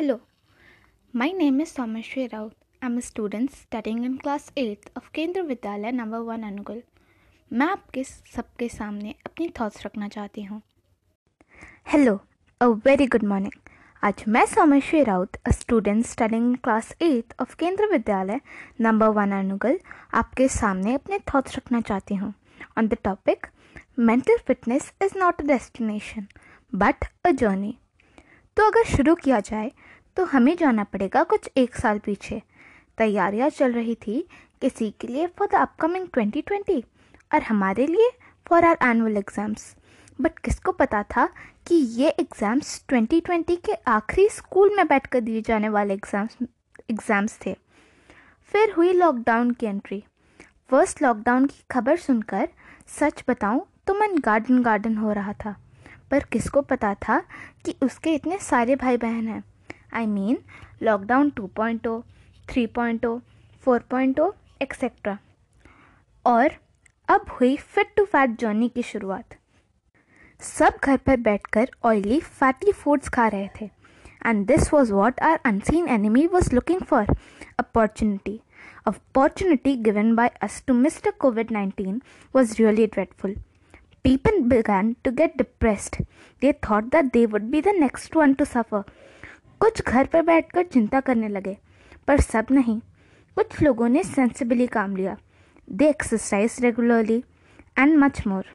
Hello, my name is Someshwar Raut. I'm a student studying in class 8th of केंद्र Vidyalaya number one Angul मैं आपके सबके सामने अपनी थॉट्स रखना चाहती हूँ। Hello a very good morning आज मैं Someshwar Raut a student studying class eight of Kendra Vidyalaya number one अनुगल आपके सामने अपने थॉट्स रखना चाहती हूँ। On the topic mental fitness is not a destination but a journey तो अगर शुरू किया जाए तो हमें जाना पड़ेगा कुछ एक साल पीछे। तैयारियाँ चल रही थी किसी के लिए फॉर द अपकमिंग 2020 और हमारे लिए for our annual exams but किसको पता था कि ये एग्ज़ाम्स 2020 के आखिरी स्कूल में बैठकर दिए जाने वाले एग्ज़ाम्स एग्ज़ाम्स थे। फिर हुई लॉकडाउन की एंट्री फ़र्स्ट लॉकडाउन की खबर सुनकर, सच बताऊँ तो मन गार्डन गार्डन हो रहा था। पर किसको पता था कि उसके इतने सारे भाई बहन हैं I mean lockdown two point O three point O four point O etcetera और अब हुई फिट टू फैट जर्नी की शुरुआत सब घर पर बैठकर ऑयली फैटी फूड्स खा रहे थे and this was what our unseen enemy was looking for opportunity opportunity given by us to Mr. Covid 19 was really dreadful. People began to get depressed. They thought that they would be the next one to suffer. कुछ घर पर बैठकर चिंता करने लगे पर सब नहीं कुछ लोगों ने सेंसिबली काम लिया they exercise regularly and much more